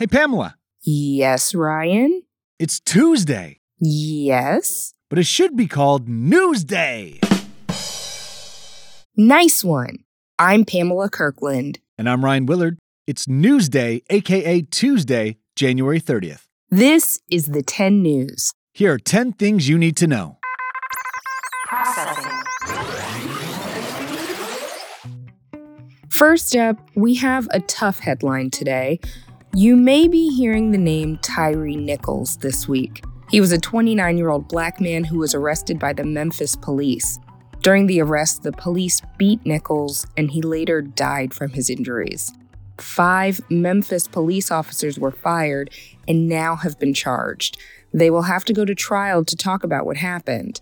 Hey, Pamela, Yes, Ryan? it's Tuesday, Yes. but it should be called Newsday. Nice one. I'm Pamela Kirkland. And I'm Ryan Willard. It's Newsday, aka Tuesday, January 30th. This is the 10 News. Here are 10 things you need to know. Processing. First up, we have a tough headline today. You may be hearing the name Tyre Nichols this week. He was a 29 year old black man who was arrested by the Memphis police. During the arrest, the police beat Nichols and he later died from his injuries. Five Memphis police officers were fired and now have been charged. They will have to go to trial to talk about what happened.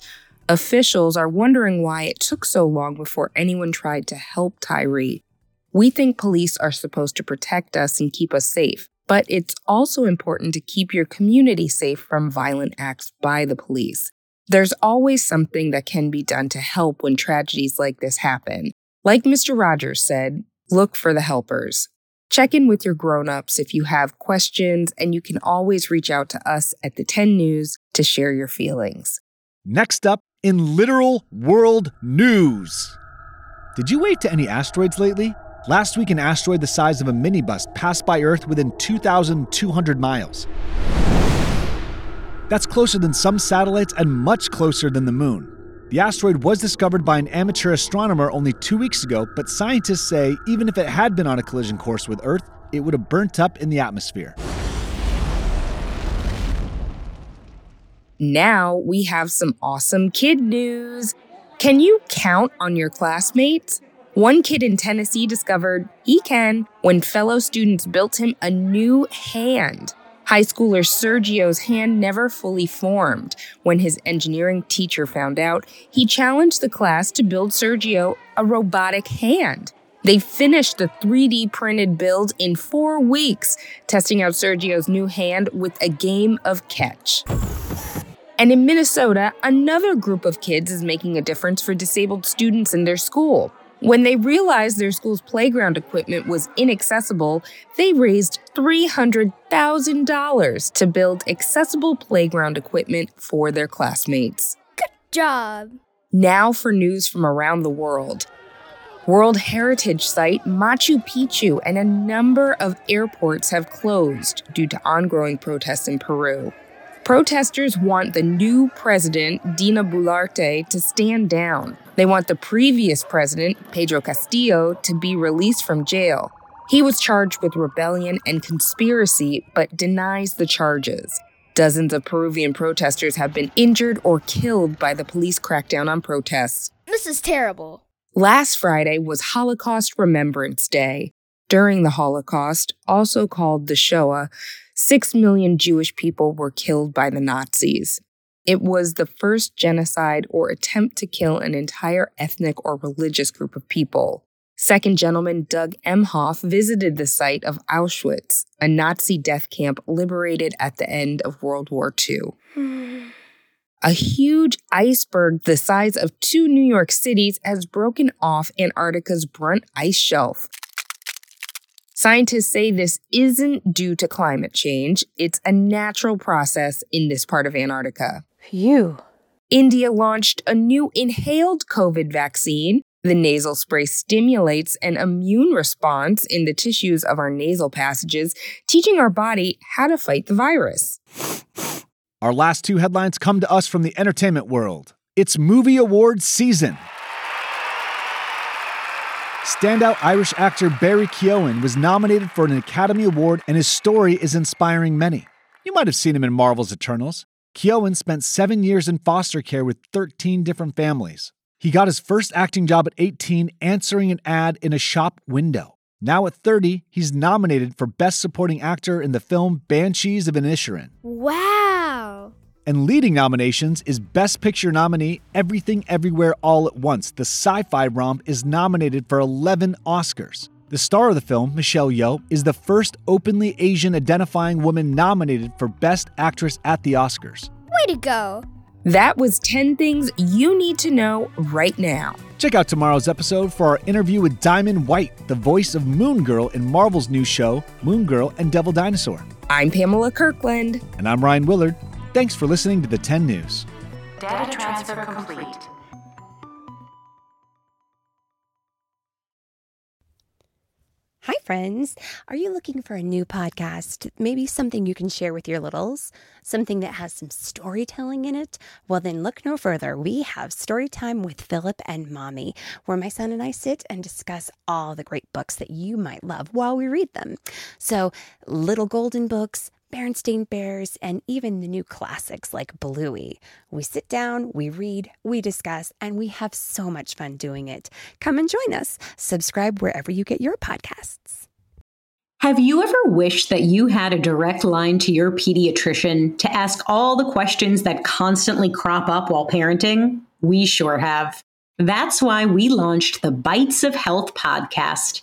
Officials are wondering why it took so long before anyone tried to help Tyree. We think police are supposed to protect us and keep us safe, but it's also important to keep your community safe from violent acts by the police. There's always something that can be done to help when tragedies like this happen. Like Mr. Rogers said, look for the helpers. Check in with your grown-ups if you have questions, and you can always reach out to us at the 10 News to share your feelings. Next up, in literal world news. Did you wait to any asteroids lately? Last week, an asteroid the size of a minibus passed by Earth within 2,200 miles. That's closer than some satellites and much closer than the moon. The asteroid was discovered by an amateur astronomer only two weeks ago, but scientists say even if it had been on a collision course with Earth, it would have burnt up in the atmosphere. Now we have some awesome kid news. Can you count on your classmates? One kid in Tennessee discovered he can when fellow students built him a new hand. High schooler Sergio's hand never fully formed. When his engineering teacher found out, he challenged the class to build Sergio a robotic hand. They finished the 3D printed build in four weeks, testing out Sergio's new hand with a game of catch. And in Minnesota, another group of kids is making a difference for disabled students in their school. When they realized their school's playground equipment was inaccessible, they raised $300,000 to build accessible playground equipment for their classmates. Good job. Now for news from around the world. World Heritage Site Machu Picchu and a number of airports have closed due to ongoing protests in Peru. Protesters want the new president, Dina Boluarte, to stand down. They want the previous president, Pedro Castillo, to be released from jail. He was charged with rebellion and conspiracy, but denies the charges. Dozens of Peruvian protesters have been injured or killed by the police crackdown on protests. This is terrible. Last Friday was Holocaust Remembrance Day. During the Holocaust, also called the Shoah, six million Jewish people were killed by the Nazis. It was the first genocide or attempt to kill an entire ethnic or religious group of people. Second Gentleman Doug Emhoff visited the site of Auschwitz, a Nazi death camp liberated at the end of World War II. A huge iceberg the size of two New York cities has broken off Antarctica's Brunt ice shelf. Scientists say this isn't due to climate change, it's a natural process in this part of Antarctica. Phew. India launched a new inhaled COVID vaccine. The nasal spray stimulates an immune response in the tissues of our nasal passages, teaching our body how to fight the virus. Our last two headlines come to us from the entertainment world. It's movie awards season. Standout Irish actor Barry Keoghan was nominated for an Academy Award, and his story is inspiring many. You might have seen him in Marvel's Eternals. Keoghan spent seven years in foster care with 13 different families. He got his first acting job at 18 answering an ad in a shop window. Now at 30, he's nominated for Best Supporting Actor in the film Banshees of Inisherin. Wow. And leading nominations is Best Picture nominee Everything Everywhere All at Once. The sci fi romp is nominated for 11 Oscars. The star of the film, Michelle Yeoh, is the first openly Asian identifying woman nominated for Best Actress at the Oscars. Way to go. That was 10 things you need to know right now. Check out tomorrow's episode for our interview with Diamond White, the voice of Moon Girl in Marvel's new show, Moon Girl and Devil Dinosaur. I'm Pamela Kirkland. And I'm Ryan Willard. Thanks for listening to the 10 News. Data transfer complete. Hi, friends. Are you looking for a new podcast? Maybe something you can share with your littles? Something that has some storytelling in it? Well, then look no further. We have Storytime with Philip and Mommy, where my son and I sit and discuss all the great books that you might love while we read them. So, little golden books, Berenstain Bears, and even the new classics like Bluey. We sit down, we read, we discuss, and we have so much fun doing it. Come and join us. Subscribe wherever you get your podcasts. Have you ever wished that you had a direct line to your pediatrician to ask all the questions that constantly crop up while parenting? We sure have. That's why we launched the Bites of Health podcast.